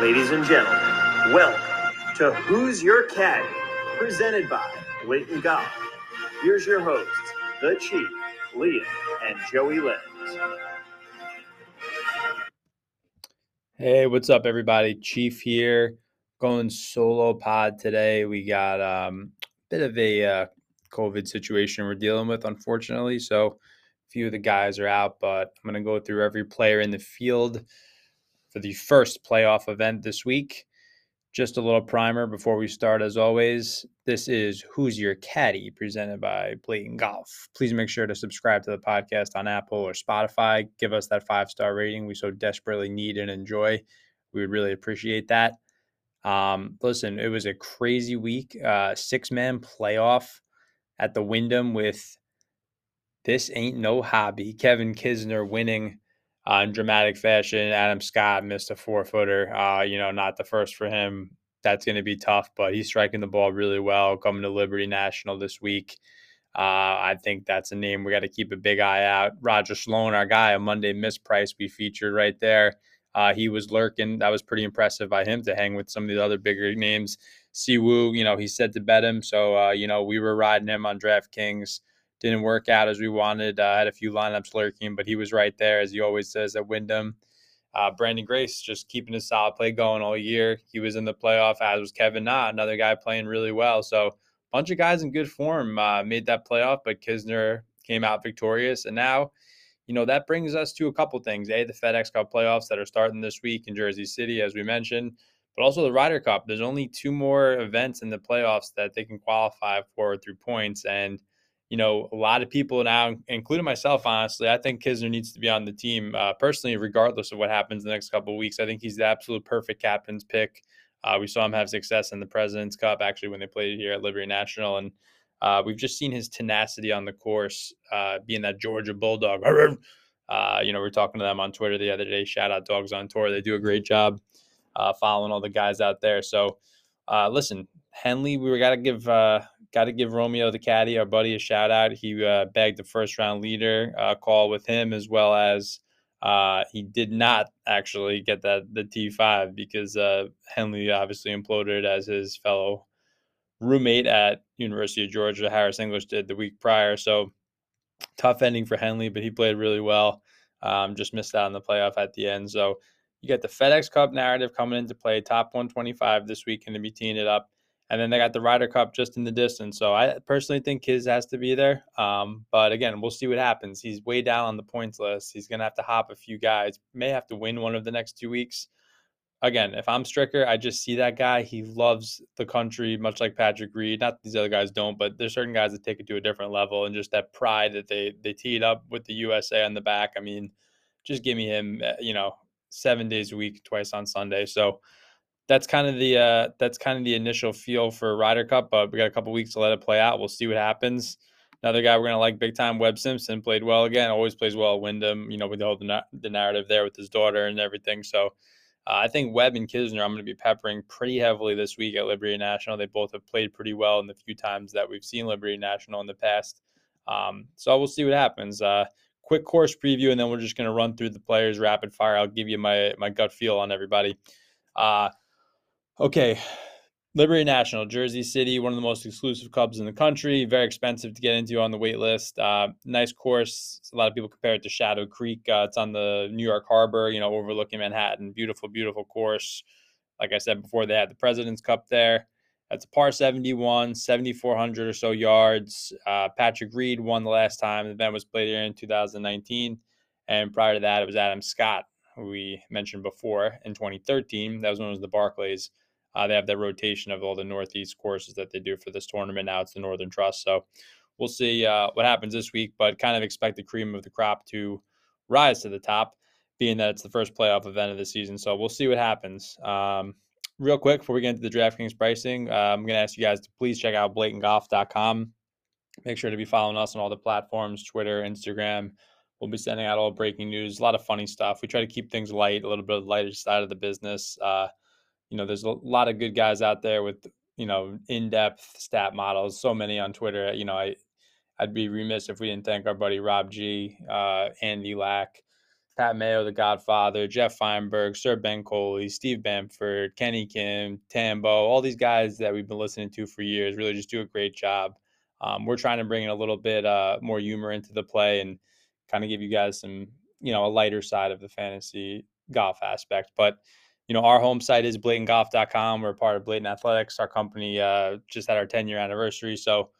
Ladies and gentlemen, welcome to Who's Your Caddy, presented by Blatant Golf. Here's your hosts, the Chief, Liam, and Joey Lenz. Hey, what's up, everybody? Chief here, going solo pod today. We got um, a bit of a uh, COVID situation we're dealing with, unfortunately. So, a few of the guys are out, but I'm going to go through every player in the field for the first playoff event this week. Just a little primer before we start, as always. This is Who's Your Caddy, presented by Blatant Golf. Please make sure to subscribe to the podcast on Apple or Spotify. Give us that five star rating we so desperately need and enjoy. We would really appreciate that. Um, listen, it was a crazy week. Uh, six man playoff at the Wyndham with This Ain't No Hobby. Kevin Kisner winning uh, in dramatic fashion. Adam Scott missed a four footer. Uh, you know, not the first for him. That's going to be tough, but he's striking the ball really well. Coming to Liberty National this week. Uh, I think that's a name we got to keep a big eye out. Roger Sloan, our guy, a Monday miss price we featured right there. Uh, he was lurking. That was pretty impressive by him to hang with some of the other bigger names. Siwoo, you know, he said to bet him. So, uh, you know, we were riding him on DraftKings didn't work out as we wanted. Uh, had a few lineups lurking, but he was right there, as he always says at Wyndham. Uh, Branden Grace just keeping his solid play going all year. He was in the playoff, as was Kevin Na, another guy playing really well. So, a bunch of guys in good form uh, made that playoff, but Kisner came out victorious. And now, you know, that brings us to a couple things. A, the FedEx Cup playoffs that are starting this week in Jersey City, as we mentioned, but also the Ryder Cup. There's only two more events in the playoffs that they can qualify for through points. And you know, a lot of people now, including myself, honestly, I think Kisner needs to be on the team uh, personally, regardless of what happens in the next couple of weeks. I think he's the absolute perfect captain's pick. Uh, we saw him have success in the President's Cup, actually, when they played here at Liberty National. And uh, we've just seen his tenacity on the course, uh, being that Georgia Bulldog. Uh, you know, we are talking to them on Twitter the other day. Shout out Dogs on Tour. They do a great job uh, following all the guys out there. So, listen, Henley, we got to give got to give Romeo the caddy, our buddy, a shout out. He uh, bagged the first round leader uh, call with him, as well as uh, he did not actually get that the T5 because uh, Henley obviously imploded as his fellow roommate at University of Georgia, Harris English, did the week prior. So tough ending for Henley, but he played really well. Um, just missed out on the playoff at the end. So you get the FedEx Cup narrative coming into play, top 125 this week, and to be teeing it up and then they got the Ryder Cup just in the distance. So I personally think his has to be there. Um, but again, we'll see what happens. He's way down on the points list. He's going to have to hop a few guys. May have to win one of the next two weeks. Again, if I'm Stricker, I just see that guy. He loves the country, much like Patrick Reed. Not these other guys don't, but there's certain guys that take it to a different level, and just that pride that they they teed up with the USA on the back. I mean, just give me him. Eh, you know, seven days a week, twice on Sunday. So that's kind of the uh, that's kind of the initial feel for Ryder Cup, but we got a couple weeks to let it play out. We'll see what happens. Another guy we're gonna like big time, Webb Simpson, played well again. Always plays well Wyndham. You know, with the whole the narrative there with his daughter and everything. So uh, I think Webb and Kisner I'm going to be peppering pretty heavily this week at Liberty National. They both have played pretty well in the few times that we've seen Liberty National in the past. Um, so we'll see what happens. Uh, quick course preview, and then we're just going to run through the players rapid fire. I'll give you my my gut feel on everybody. Uh, Okay, Liberty National, Jersey City, one of the most exclusive clubs in the country. Very expensive to get into on the wait list. Uh, nice course. A lot of people compare it to Shadow Creek. Uh, it's on the New York Harbor, you know, overlooking Manhattan. Beautiful, beautiful course. Like I said before, they had the President's Cup there. That's a par 71, 7,400 or so yards. Uh, Patrick Reed won the last time. The event was played here in 2019. And prior to that, it was Adam Scott, who we mentioned before in 2013. That was when it was the Barclays. Uh, they have that rotation of all the Northeast courses that they do for this tournament. Now it's the Northern Trust. So we'll see uh, what happens this week, but kind of expect the cream of the crop to rise to the top, being that it's the first playoff event of the season. So we'll see what happens. Um, real quick, before we get into the DraftKings pricing, uh, I'm going to ask you guys to please check out blatantgolf.com. Make sure to be following us on all the platforms Twitter, Instagram. We'll be sending out all breaking news, a lot of funny stuff. We try to keep things light, a little bit of the lighter side of the business. Uh, you know, there's a lot of good guys out there with, you know, in-depth stat models. So many on Twitter. You know, I I'd be remiss if we didn't thank our buddy Rob G, uh, Andy Lack, Pat Mayo, The Godfather, Jeff Feinberg, Sir Ben Coley, Steve Bamford, Kenny Kim, Tambo, all these guys that we've been listening to for years really just do a great job. Um, we're trying to bring in a little bit uh, more humor into the play and kind of give you guys some, you know, a lighter side of the fantasy golf aspect. But, you know, our home site is blatantgolf.com. We're part of Blatant Athletics. Our company uh, just had our 10 year anniversary. So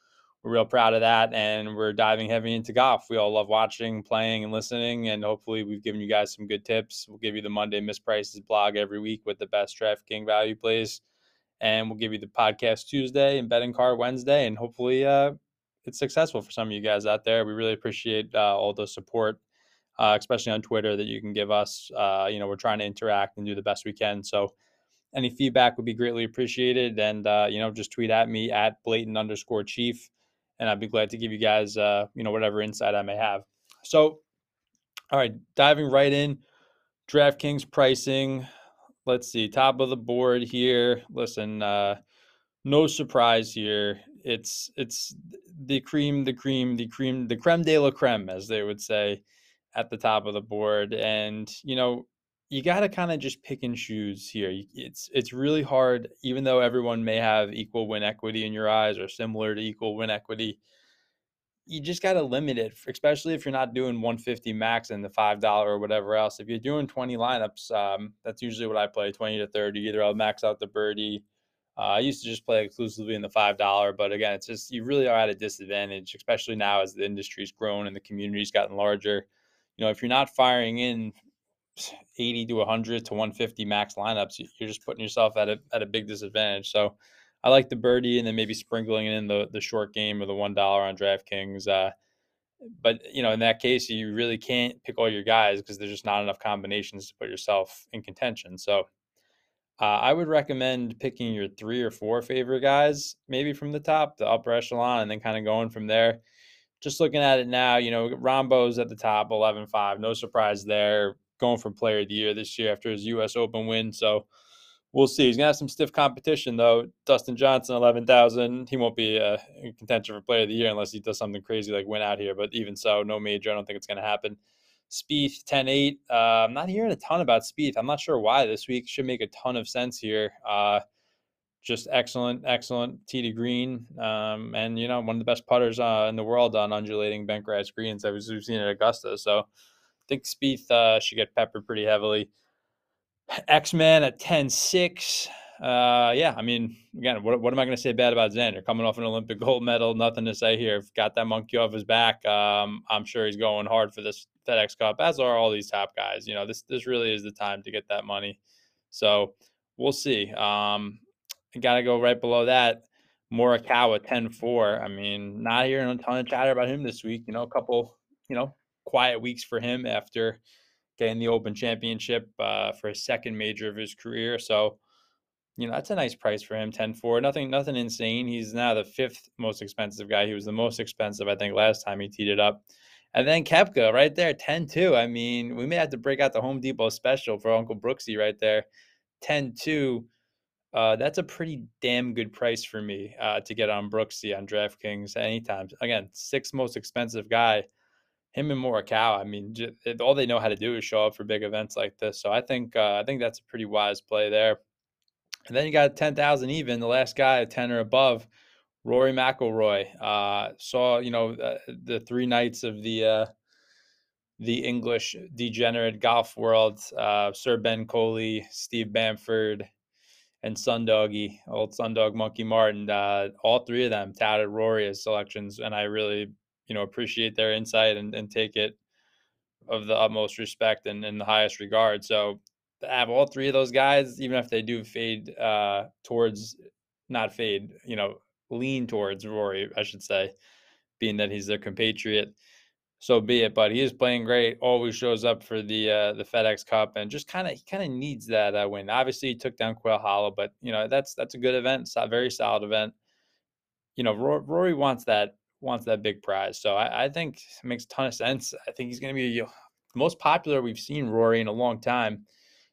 we're real proud of that. And we're diving heavy into golf. We all love watching, playing, and listening. And hopefully, we've given you guys some good tips. We'll give you the Monday Misprices blog every week with the best DraftKings value plays. And we'll give you the podcast Tuesday and betting card Wednesday. And hopefully, uh, it's successful for some of you guys out there. We really appreciate uh, all the support, uh, especially on Twitter, that you can give us. Uh, you know, we're trying to interact and do the best we can. So, any feedback would be greatly appreciated. And, uh, you know, just tweet at me at blatant underscore chief and I'd be glad to give you guys, uh, you know, whatever insight I may have. So, all right, diving right in, DraftKings pricing. Let's see, top of the board here. Listen, uh, no surprise here. It's it's the cream, the cream, the cream, the creme de la creme, as they would say, at the top of the board. And you know, you got to kind of just pick and choose here. It's it's really hard, even though everyone may have equal win equity in your eyes or similar to equal win equity. You just got to limit it, especially if you're not doing 150 max and the five dollar or whatever else. If you're doing 20 lineups, um, that's usually what I play, 20 to 30. Either I'll max out the birdie. Uh, I used to just play exclusively in the five dollar, but again, it's just you really are at a disadvantage, especially now as the industry's grown and the community's gotten larger. You know, if you're not firing in 80 to 100 to 150 max lineups, you're just putting yourself at a at a big disadvantage. So I like the birdie and then maybe sprinkling in the the short game or the one dollar on DraftKings. Uh, but you know, in that case, you really can't pick all your guys because there's just not enough combinations to put yourself in contention. So uh, I would recommend picking your three or four favorite guys, maybe from the top, the upper echelon, and then kind of going from there. Just looking at it now, you know, Rahmbo's at the top, 11 5. No surprise there going for player of the year this year after his U.S. Open win. So we'll see. He's gonna have some stiff competition though. Dustin Johnson, eleven thousand. He won't be uh, in contention for player of the year unless he does something crazy like win out here. But even so, no major. I don't think it's gonna happen. Spieth 10-8. Uh, I'm not hearing a ton about Spieth. I'm not sure why this week. Should make a ton of sense here. Uh, just excellent, excellent tee to green, um, and you know one of the best putters uh, in the world on undulating bent grass greens that we've seen at Augusta. So I think Spieth uh, should get peppered pretty heavily. X Men at 10 6. Uh, yeah, I mean, again, what, what am I going to say bad about Xander? Coming off an Olympic gold medal, nothing to say here. Got that monkey off his back. Um, I'm sure he's going hard for this FedEx Cup, as are all these top guys. You know, this this really is the time to get that money. So we'll see. Um, got to go right below that. Morikawa 10 4. I mean, not hearing a ton of chatter about him this week. You know, a couple, you know, quiet weeks for him after getting the Open Championship uh, for his second major of his career. So, you know, that's a nice price for him, 10-4. Nothing nothing insane. He's now the fifth most expensive guy. He was the most expensive, I think, last time he teed it up. And then Koepka right there, 10-2. I mean, we may have to break out the Home Depot special for Uncle Brooksy right there. 10-2. Uh, that's a pretty damn good price for me uh, to get on Brooksy on DraftKings anytime. Again, sixth most expensive guy him and Morikawa, I mean, all they know how to do is show up for big events like this. So I think uh, I think that's a pretty wise play there. And then you got ten thousand even, the last guy at ten or above, Rory McIlroy. Uh, saw you know the three knights of the uh, the English degenerate golf world: uh, Sir Ben Coley, Steve Bamford, and Sundoggy, old Sundog Monkey Martin. Uh, all three of them touted Rory as selections, and I really you know appreciate their insight and, and take it of the utmost respect and in the highest regard. So to have all three of those guys, even if they do fade uh, towards not fade, you know, lean towards Rory, I should say, being that he's their compatriot. So be it, but he is playing great. Always shows up for the uh, the FedEx Cup, and just kind of he kind of needs that uh, win. Obviously, he took down Quail Hollow, but you know that's that's a good event, it's a very solid event. You know, Rory wants that wants that big prize. So I, I think it makes a ton of sense. I think he's going to be the most popular we've seen Rory in a long time.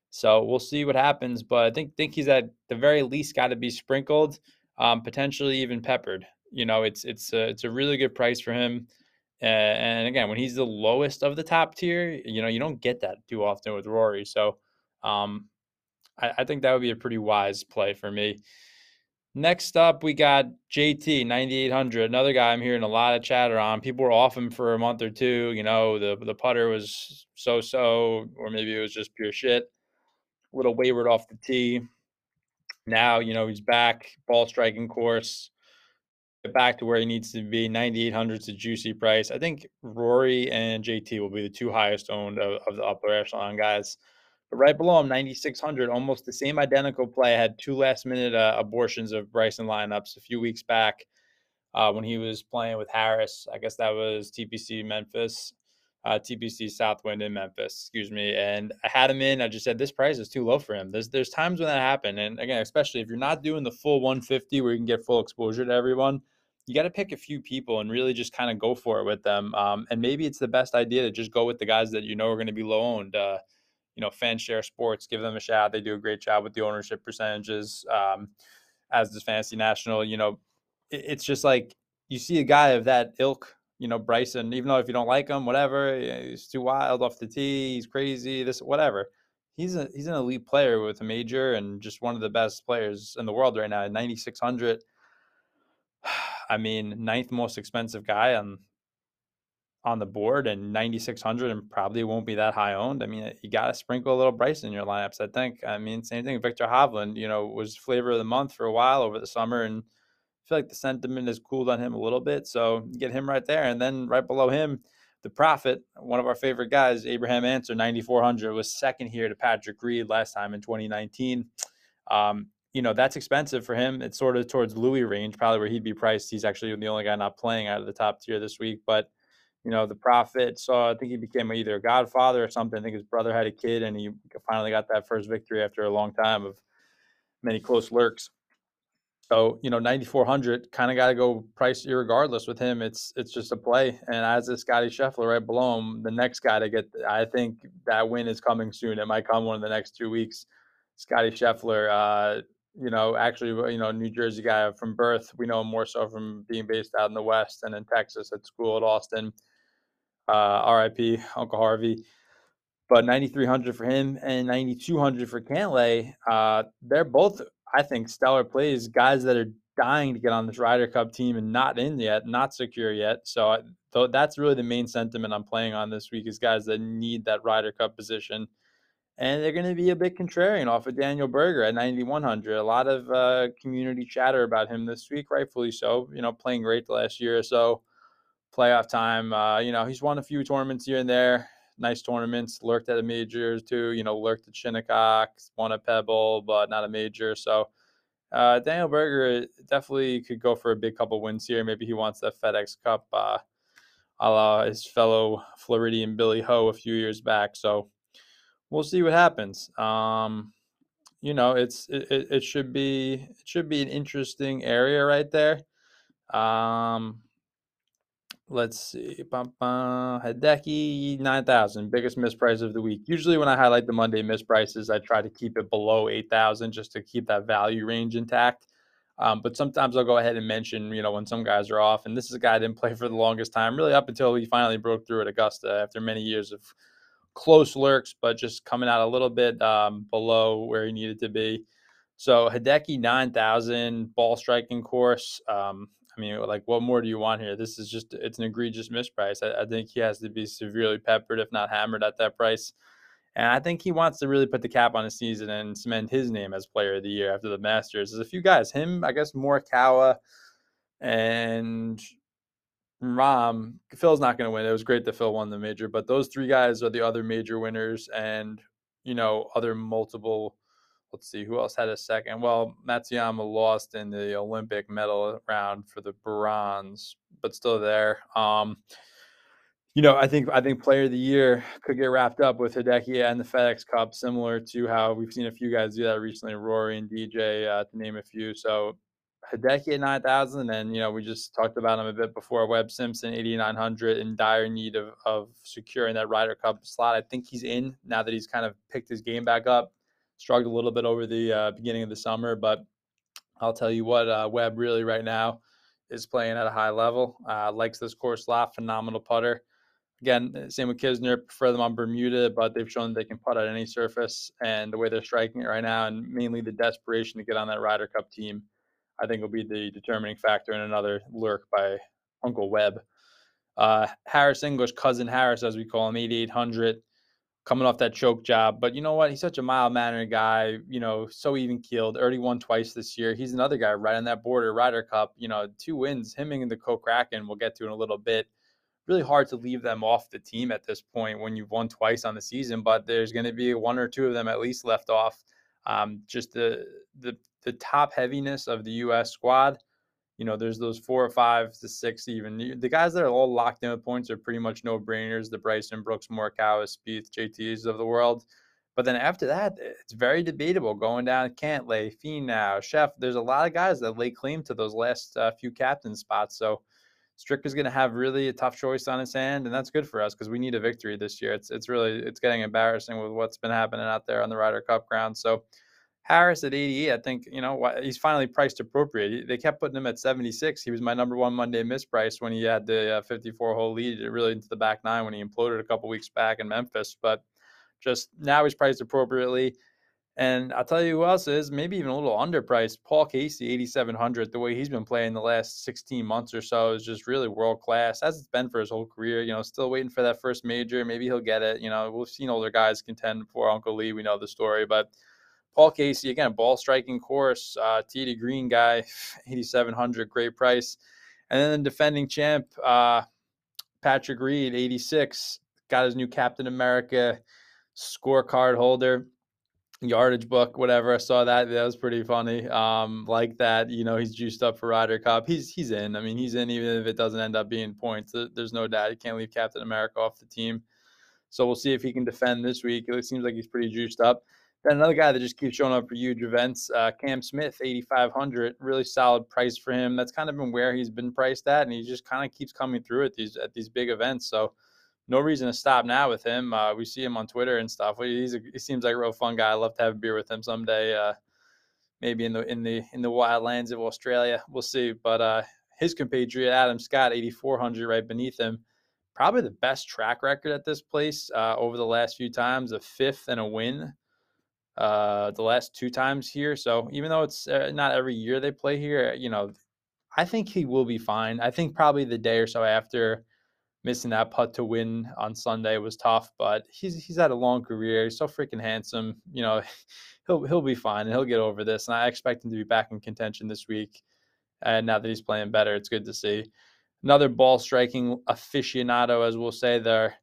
So we'll see what happens, but I think think he's at the very least got to be sprinkled, um, potentially even peppered. You know, it's it's a, it's a really good price for him, and again, when he's the lowest of the top tier, you know, you don't get that too often with Rory. So um, I, I think that would be a pretty wise play for me. Next up, we got JT 9800, another guy I'm hearing a lot of chatter on. People were off him for a month or two. You know, the the putter was so so, or maybe it was just pure shit. A little wayward off the tee. Now, you know, he's back, ball striking course, back to where he needs to be. 9,800 is a juicy price. I think Rory and JT will be the two highest owned of, of the upper echelon guys. But right below him, 9,600, almost the same identical play. I had two last minute uh, abortions of Bryson lineups a few weeks back uh, when he was playing with Harris. I guess that was TPC Memphis, uh, TPC Southwind in Memphis, excuse me. And I had him in. I just said this price is too low for him. There's there's times when that happened, and again, especially if you're not doing the full 150 where you can get full exposure to everyone. You got to pick a few people and really just kind of go for it with them. Um, and maybe it's the best idea to just go with the guys that you know are going to be low owned. Uh, you know, Fanshare Sports, give them a shout. They do a great job with the ownership percentages. Um, as does Fantasy National. You know, it, it's just like you see a guy of that ilk. You know, Bryson. Even though if you don't like him, whatever, he's too wild off the tee. He's crazy. This, whatever. He's a he's an elite player with a major and just one of the best players in the world right now. Ninety six hundred. I mean, ninth most expensive guy on on the board and 9600 and probably won't be that high owned. I mean, you got to sprinkle a little Bryson in your lineups, I think. I mean, same thing. Viktor Hovland, you know, was flavor of the month for a while over the summer. And I feel like the sentiment has cooled on him a little bit. So get him right there. And then right below him, the Prophet, one of our favorite guys, Abraham Ancer, 9,400, was second here to Patrick Reed last time in 2019. Um, you know, that's expensive for him. It's sort of towards Louis range, probably where he'd be priced. He's actually the only guy not playing out of the top tier this week. But you know, the prophet saw, I think he became either a godfather or something. I think his brother had a kid and he finally got that first victory after a long time of many close lurks. So, you know, 9,400 kind of got to go price regardless with him. It's, it's just a play. And as is Scotty Scheffler right below him, the next guy to get, I think that win is coming soon. It might come one of the next two weeks. Scotty Scheffler, uh, you know, actually, you know, New Jersey guy from birth. We know him more so from being based out in the West and in Texas at school at Austin uh, RIP Uncle Harvey. But 9,300 for him and 9,200 for Cantlay. Uh, they're both, I think, stellar plays. Guys that are dying to get on this Ryder Cup team and not in yet, not secure yet. So th- that's really the main sentiment I'm playing on this week is guys that need that Ryder Cup position. And they're going to be a bit contrarian off of Daniel Berger at 9,100. A lot of uh, community chatter about him this week, rightfully so. You know, playing great the last year or so playoff time. Uh, you know, he's won a few tournaments here and there, nice tournaments. Lurked at a major too. You know, lurked at Shinnecock, won a Pebble, but not a major. So uh, Daniel Berger definitely could go for a big couple wins here. Maybe he wants that FedEx Cup, uh, a la his fellow Floridian Billy Ho a few years back. So we'll see what happens. Um, you know, it's it, it should be it should be an interesting area right there. Um, Let's see. Hideki, 9,000. Biggest misprice of the week. Usually, when I highlight the Monday misprices, I try to keep it below 8,000 just to keep that value range intact. Um, but sometimes I'll go ahead and mention, you know, when some guys are off. And this is a guy I didn't play for the longest time, really up until he finally broke through at Augusta after many years of close lurks, but just coming out a little bit um, below where he needed to be. So Hideki 9,000 ball striking course. Um, I mean, like, what more do you want here? This is just, it's an egregious misprice. I, I think he has to be severely peppered, if not hammered, at that price. And I think he wants to really put the cap on his season and cement his name as player of the year after the Masters. There's a few guys, him, I guess, Morikawa, and Rahm. Phil's not going to win. It was great that Phil won the major, but those three guys are the other major winners, and you know, other multiple let's see who else had a second. Well, Matsuyama lost in the Olympic medal round for the bronze, but still there. Um, you know, I think I think Player of the Year could get wrapped up with Hideki and the FedEx Cup, similar to how we've seen a few guys do that recently, Rory and DJ, uh, to name a few. So Hideki at 9,000, and you know we just talked about him a bit before. Webb Simpson 8,900 in dire need of of securing that Ryder Cup slot. I think he's in now that he's kind of picked his game back up struggled a little bit over the uh, beginning of the summer, but I'll tell you what, uh, Webb really right now is playing at a high level. Uh, likes this course a lot. Phenomenal putter. Again, same with Kisner. Prefer them on Bermuda, but they've shown they can putt at any surface. And the way they're striking it right now, and mainly the desperation to get on that Ryder Cup team, I think will be the determining factor in another lurk by Uncle Webb. Uh, Harris English, cousin Harris, as we call him, 8,800 coming off that choke job. But you know what? He's such a mild mannered guy, you know, so even keeled. Already won twice this year. He's another guy right on that border, Ryder Cup, you know, two wins. Him and the Kokrakuen, we'll get to in a little bit. Really hard to leave them off the team at this point when you've won twice on the season, but there's going to be one or two of them at least left off. Um, just the the the top heaviness of the U.S. squad you know, there's those four or five to six even. The guys that are all locked in with points are pretty much no brainers. The Bryson, Brooks, Morikawa, Spieth, JTs of the world. But then after that, it's very debatable going down Cantlay, Finau, Scheff. There's a lot of guys that lay claim to those last uh, few captain spots. So Strick is going to have really a tough choice on his hand, and that's good for us because we need a victory this year. It's it's really it's getting embarrassing with what's been happening out there on the Ryder Cup ground. So Harris at 88, I think, you know, he's finally priced appropriate. They kept putting him at 76. He was my number one Monday misprice when he had the uh, 54 hole lead, really into the back nine when he imploded a couple weeks back in Memphis. But just now he's priced appropriately. And I'll tell you who else is maybe even a little underpriced. Paul Casey, 8,700. The way he's been playing the last 16 months or so is just really world class, as it's been for his whole career. You know, still waiting for that first major. Maybe he'll get it. You know, we've seen older guys contend before Uncle Lee. We know the story, but Paul Casey, again, ball striking course, uh, green guy, 8,700, great price. And then the defending champ, uh, Patrick Reed, 86, got his new Captain America scorecard holder, yardage book, whatever. I saw that. That was pretty funny. Um, like that, you know, he's juiced up for Ryder Cup. He's he's in. I mean, he's in even if it doesn't end up being points. There's no doubt he can't leave Captain America off the team. So we'll see if he can defend this week. It seems like he's pretty juiced up. Then another guy that just keeps showing up for huge events, uh, Cam Smith, 8,500, really solid price for him. That's kind of been where he's been priced at, and he just kind of keeps coming through at these at these big events. So no reason to stop now with him. Uh, we see him on Twitter and stuff. He's a, he seems like a real fun guy. I'd love to have a beer with him someday. Uh, maybe in the in the in the wild lands of Australia. We'll see. But uh, his compatriot Adam Scott, 8,400, right beneath him. Probably the best track record at this place uh, over the last few times, a fifth and a win uh, the last two times here. So even though it's uh, not every year they play here, you know, I think he will be fine. I think probably the day or so after missing that putt to win on Sunday was tough, but he's he's had a long career. He's so freaking handsome. You know, he'll he'll be fine and he'll get over this. And I expect him to be back in contention this week. And now that he's playing better, it's good to see. Another ball striking aficionado, as we'll say there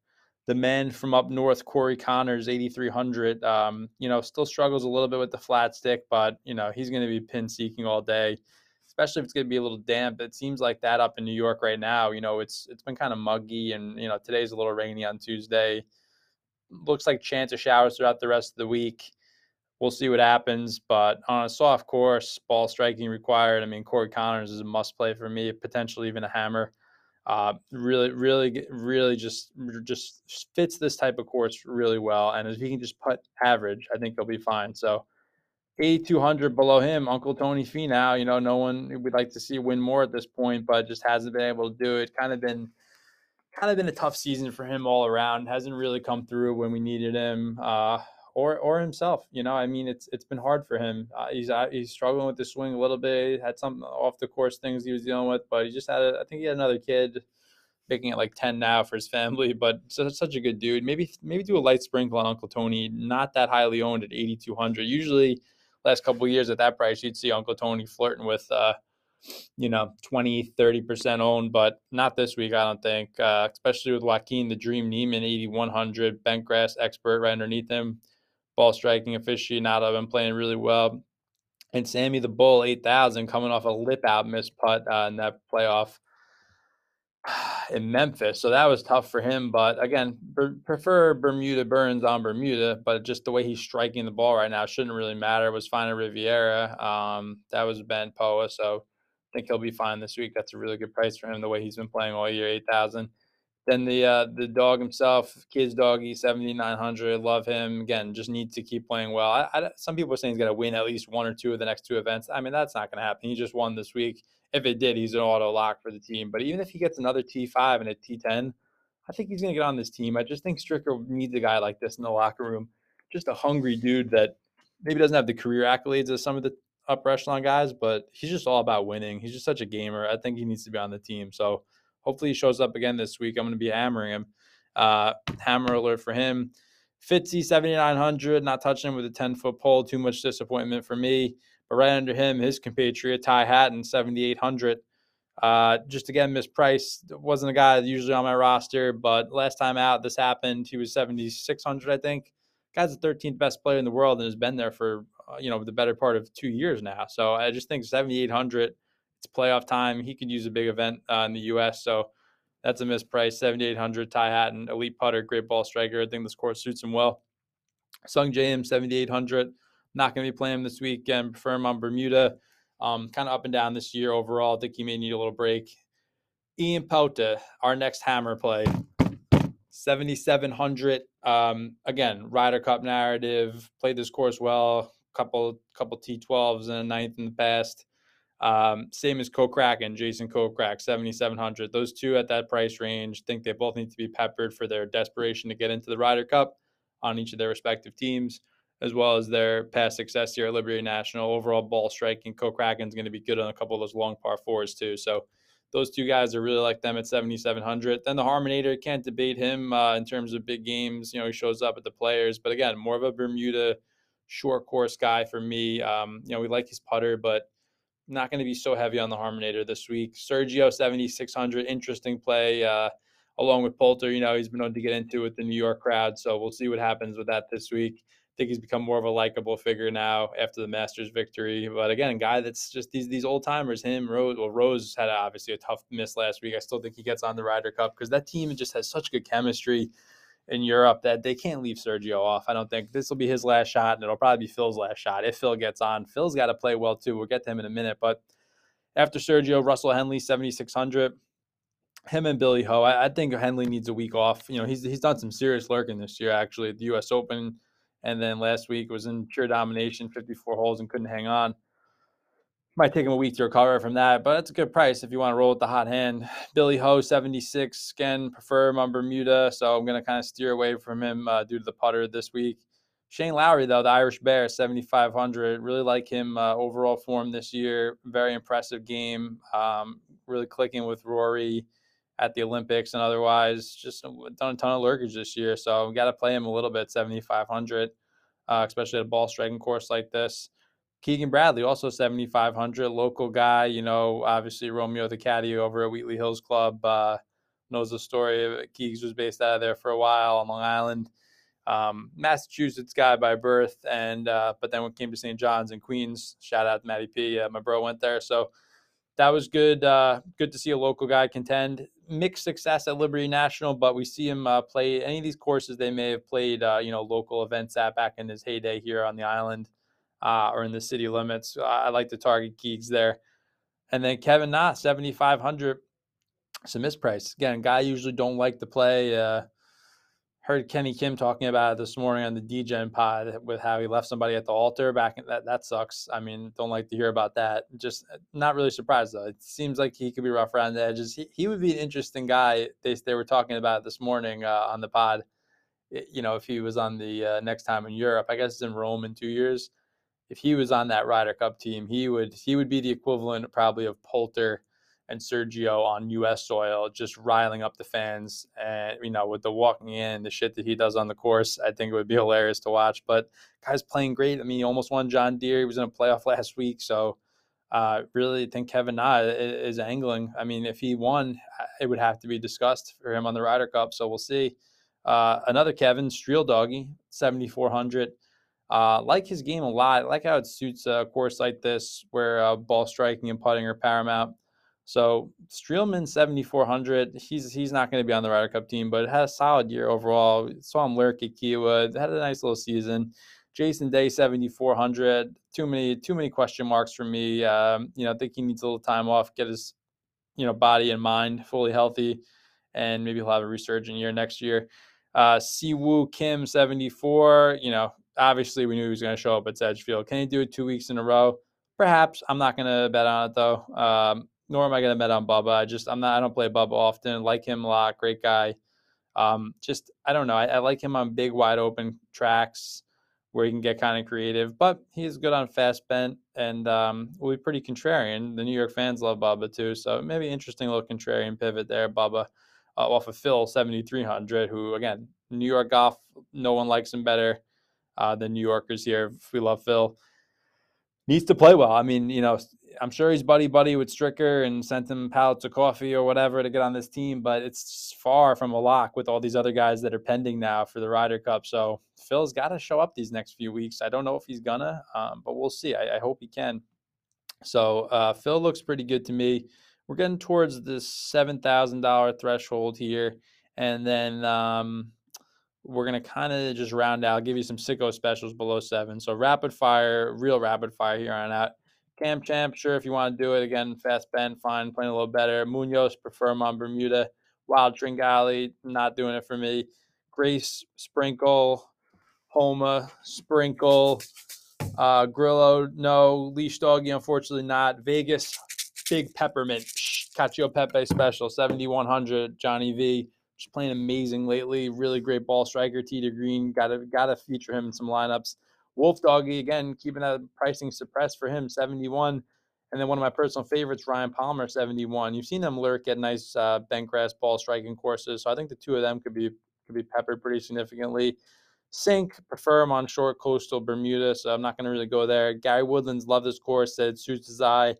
the man from up north, Corey Conners, 8,300, um, you know, still struggles a little bit with the flat stick, but, you know, he's going to be pin seeking all day, especially if it's going to be a little damp. It seems like that up in New York right now. You know, it's it's been kind of muggy and, you know, today's a little rainy on Tuesday. Looks like chance of showers throughout the rest of the week. We'll see what happens, but on a soft course, ball striking required. I mean, Corey Conners is a must play for me, potentially even a hammer. Uh, really, really, really just just fits this type of course really well. And if he can just put average, I think he'll be fine. So 8,200 below him, Uncle Tony Finau. You know, no one would like to see win more at this point, but just hasn't been able to do it. Kind of been, kind of been a tough season for him all around. Hasn't really come through when we needed him. Uh, or or himself. You know, I mean, it's it's been hard for him. Uh, he's uh, he's struggling with the swing a little bit. Had some off the course things he was dealing with, but he just had a, I think he had another kid, making it like ten now for his family. But such, such a good dude. Maybe maybe do a light sprinkle on Uncle Tony. Not that highly owned at eighty two hundred. Usually, last couple years at that price, you'd see Uncle Tony flirting with. Uh, you know 20 30% owned but not this week i don't think uh, especially with joaquin the dream niemann 8100 bent grass expert right underneath him ball striking aficionado, been playing really well. And Sammy the Bull, 8,000, coming off a lip out miss putt uh, in that playoff in Memphis. So that was tough for him. But again, prefer Bermuda Burns on Bermuda, but just the way he's striking the ball right now shouldn't really matter. It was fine at Riviera. Um, that was Ben Poa. So I think he'll be fine this week. That's a really good price for him, the way he's been playing all year, 8,000. Then the uh, the dog himself, kids doggy, seventy nine hundred. Love him. Again, just need to keep playing well. I, I, some people are saying he's going to win at least one or two of the next two events. I mean, that's not going to happen. He just won this week. if it did, he's an auto lock for the team. But even if he gets another T5 and a T10, I think he's going to get on this team. I just think Stricker needs a guy like this in the locker room. Just a hungry dude that maybe doesn't have the career accolades of some of the upper echelon guys, but he's just all about winning. He's just such a gamer. I think he needs to be on the team. So hopefully he shows up again this week. I'm going to be hammering him. Uh, hammer alert for him. Fitzy 7,900, not touching him with a 10 foot pole. Too much disappointment for me. But right under him, his compatriot Ty Hatton, 7,800. Uh, just again, mispriced. Wasn't a guy that usually on my roster, but last time out, this happened. He was 7,600, I think. Guy's the 13th best player in the world and has been there for uh, you know the better part of two years now. So I just think 7,800. It's playoff time. He could use a big event uh, in the U.S. So that's a mispriced 7,800. Ty Hatton, elite putter, great ball striker. I think this course suits him well. Sungjae Im, 7,800. Not going to be playing him this weekend. Prefer him on Bermuda. Um, kind of up and down this year overall. I think he may need a little break. Ian Poulter, our next hammer play. 7,700. Um, again, Ryder Cup narrative. Played this course well. Couple couple T12s and a ninth in the past. Um, same as Kokrak and Jason Kokrak, 7,700. Those two at that price range think they both need to be peppered for their desperation to get into the Ryder Cup on each of their respective teams, as well as their past success here at Liberty National. Overall ball striking, Kokrak's going to be good on a couple of those long par fours too. So those two guys are really like them at 7,700. Then the Harmonator, can't debate him uh, in terms of big games. You know, he shows up at the players, but again, more of a Bermuda short course guy for me. Um, you know, we like his putter, but not going to be so heavy on the Harmonator this week. Sergio 7600, interesting play. Uh, along with Poulter, you know, he's been known to get into with the New York crowd. So we'll see what happens with that this week. I think he's become more of a likable figure now after the Masters victory. But again, guy that's just these these old timers. Him, Rose. Well, Rose had obviously a tough miss last week. I still think he gets on the Ryder Cup because that team just has such good chemistry in Europe that they can't leave Sergio off. I don't think this will be his last shot, and it'll probably be Phil's last shot if Phil gets on. Phil's got to play well too. We'll get to him in a minute. But after Sergio, Russell Henley, 7,600. Him and Billy Ho. I, I, think Henley needs a week off. You know, he's he's done some serious lurking this year, actually, at the U.S. Open. And then last week was in pure domination, 54 holes, and couldn't hang on might take him a week to recover from that, but it's a good price if you want to roll with the hot hand. Billy Ho, 76. Again, prefer him on Bermuda, so I'm going to kind of steer away from him uh, due to the putter this week. Shane Lowry, though, the Irish Bear, 7,500. Really like him uh, overall form this year. Very impressive game. Um, really clicking with Rory at the Olympics and otherwise. Just done a ton of lurkage this year, so we got to play him a little bit, 7,500, uh, especially at a ball striking course like this. Keegan Bradley, also 7,500, local guy. You know, obviously Romeo the caddy over at Wheatley Hills Club uh, knows the story. Keegs was based out of there for a while on Long Island. Um, Massachusetts guy by birth, and uh, but then when it came to St. John's and Queens, shout out to Matty P. Uh, my bro went there, so that was good. Uh, good to see a local guy contend. Mixed success at Liberty National, but we see him uh, play any of these courses they may have played, uh, you know, local events at back in his heyday here on the island uh, or in the city limits. I like to target Keegs there. And then Kevin Na, 7,500. It's a misprice. Again, guy usually don't like to play. Uh, heard Kenny Kim talking about it this morning on the DGen pod with how he left somebody at the altar back. In, that that sucks. I mean, don't like to hear about that. Just uh, not really surprised though. It seems like he could be rough around the edges. He, he would be an interesting guy. They they were talking about this morning uh, on the pod. You know, if he was on the uh, next time in Europe, I guess it's in Rome in two years if he was on that Ryder Cup team, he would he would be the equivalent probably of Poulter and Sergio on U.S. soil, just riling up the fans. And you know, with the walking in, the shit that he does on the course, I think it would be hilarious to watch. But guy's playing great. I mean, he almost won John Deere. He was in a playoff last week, so uh, really think Kevin Na is, is angling. I mean, if he won, it would have to be discussed for him on the Ryder Cup. So we'll see. Uh, another Kevin Streel Doggy, 7,400. Uh, like his game a lot. Like how it suits a course like this where uh, ball striking and putting are paramount. So Streelman 7400. He's he's not going to be on the Ryder Cup team, but had a solid year overall. Saw him lurk at Kiawah. Had a nice little season. Jason Day 7400. Too many too many question marks for me. Um, you know, I think he needs a little time off, get his you know body and mind fully healthy, and maybe he'll have a resurgent year next year. Uh, Siwoo Kim 74. You know, obviously we knew he was going to show up at Sedgefield. Can he do it two weeks in a row? Perhaps. I'm not going to bet on it though. Um, nor am I going to bet on Bubba. I just I'm not I don't play Bubba often. Like him a lot, great guy. Um, just I don't know. I, I like him on big wide open tracks where he can get kind of creative, but he's good on fast bent and um, will be pretty contrarian. The New York fans love Bubba too, so maybe interesting little contrarian pivot there. Bubba uh, off of Phil 7300, who again New York golf, no one likes him better uh, than New Yorkers here. We love Phil. Needs to play well. I mean, you know, I'm sure he's buddy buddy with Stricker and sent him pallets of coffee or whatever to get on this team, but it's far from a lock with all these other guys that are pending now for the Ryder Cup. So Phil's got to show up these next few weeks. I don't know if he's gonna, um, but we'll see. I, I, hope he can. So uh, Phil looks pretty good to me. We're getting towards the seven thousand dollar threshold here, and then um, we're gonna kind of just round out. give you some sicko specials below seven. So rapid fire, real rapid fire here on out. Cam Champ, sure, if you want to do it again, fast bend, fine, playing a little better. Munoz, prefer him on Bermuda. Wild Tringale, not doing it for me. Grace, Sprinkle, Homa, Sprinkle, uh, Grillo, no. Leash Doggy, unfortunately not. Vegas, Big Peppermint, Cacio Pepe special, 7100, Johnny V. Playing amazing lately. Really great ball striker. To green. Gotta gotta feature him in some lineups. Wolf Doggy, again, keeping that pricing suppressed for him, 71. And then one of my personal favorites, Ryan Palmer, 71. You've seen them lurk at nice uh, bent grass ball striking courses. So I think the two of them could be could be peppered pretty significantly. Sink, prefer him on short coastal Bermuda, so I'm not going to really go there. Gary Woodland's love this course, said suits his eye.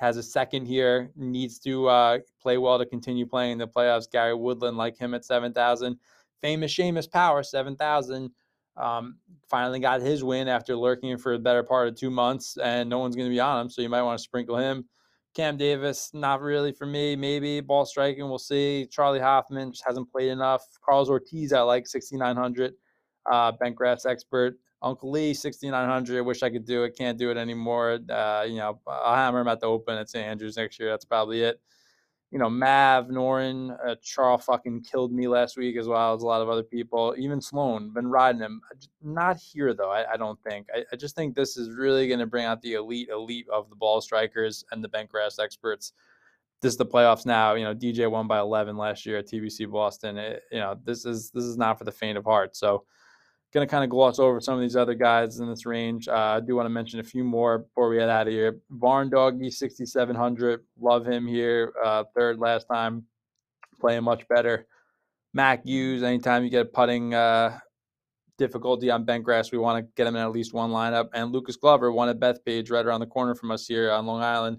Has a second here, needs to uh, play well to continue playing in the playoffs. Gary Woodland, like him at 7,000. Famous Seamus Power, 7,000. Um, finally got his win after lurking for a better part of two months, and no one's going to be on him, so you might want to sprinkle him. Cam Davis, not really for me. Maybe ball striking, we'll see. Charley Hoffman just hasn't played enough. Carlos Ortiz, I like 6,900. Uh, expert. Uncle Lee, 6,900. I Wish I could do it. Can't do it anymore. Uh, you know, I'll hammer him at the Open at St. Andrews next year. That's probably it you know, Mav, Noren, uh, Charles fucking killed me last week as well as a lot of other people. Even Sloan, been riding him. Not here though. I, I don't think. I, I, just think this is really going to bring out the elite, elite of the ball strikers and the bent grass experts. This is the playoffs now. You know, DJ won by 11 last year at TPC Boston. It, you know, this is this is not for the faint of heart. So going to kind of gloss over some of these other guys in this range. Uh, I do want to mention a few more before we get out of here. Varn Doggy, 6,700. Love him here. Uh, third last time, playing much better. Mac Hughes, anytime you get a putting uh, difficulty on bent grass, we want to get him in at least won lineup. And Lucas Glover, one at Bethpage, right around the corner from us here on Long Island.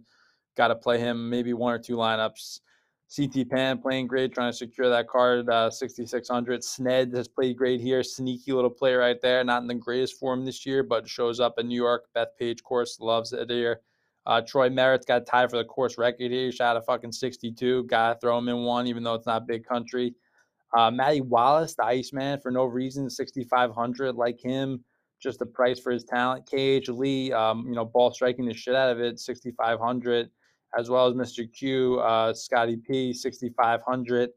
Got to play him maybe one or two lineups. CT Pan playing great, trying to secure that card, uh, 6,600. Sned has played great here. Sneaky little play right there. Not in the greatest form this year, but shows up in New York. Beth Page, course loves it here. Uh, Troy Merritt's got tied for the course record here. Shot a fucking 62. Got to throw him in one, even though it's not big country. Uh, Matty Wallace, the Iceman, for no reason, 6,500. Like him, just the price for his talent. KH Lee, um, you know, ball striking the shit out of it, 6,500 as well as Mr. Q, uh, Scotty P, 6,500.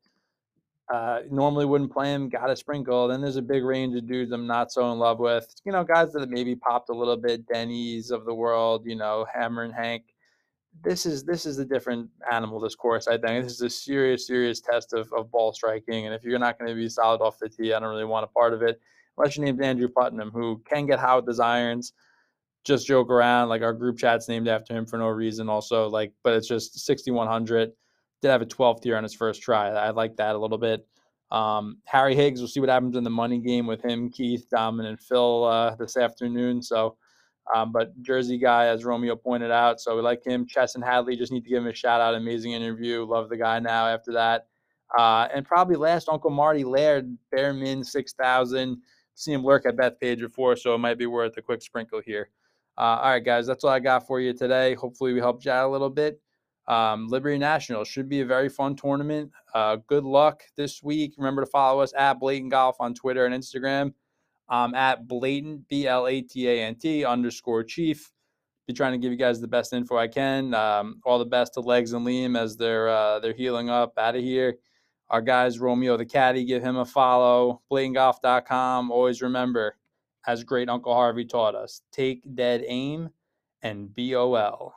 Uh, normally wouldn't play him, got a sprinkle. Then there's a big range of dudes I'm not so in love with. You know, guys that maybe popped a little bit, Denny's of the world, you know, Hammer and Hank. This is this is a different animal. This course, I think, this is a serious, serious test of, of ball striking. And if you're not going to be solid off the tee, I don't really want a part of it. Unless your name's Andrew Putnam, who can get hot with his irons just joke around. Like our group chat's named after him for no reason. Also, like, but it's just 6100. Did have a 12th year on his first try. I like that a little bit. Um, Harry Higgs, we'll see what happens in the money game with him, Keith, Domin, and Phil uh, this afternoon. So, um, but Jersey guy, as Romeo pointed out, so we like him. Chesson Hadley, just need to give him a shout out. Amazing interview. Love the guy now after that. Uh, and probably last, Uncle Marty Laird, Bearman 6000. See him lurk at Bethpage before, so it might be worth a quick sprinkle here. Uh, all right, guys, that's all I got for you today. Hopefully, we helped you out a little bit. Um, Liberty National should be a very fun tournament. Uh, good luck this week. Remember to follow us at Blatant Golf on Twitter and Instagram. Um, at Blatant B L A T A N T underscore Chief. Be trying to give you guys the best info I can. Um, all the best to Legs and Liam as they're uh, they're healing up out of here. Our guys Romeo the Caddy, give him a follow. BlatantGolf.com. Always remember as great Uncle Harvey taught us take dead aim and BOL.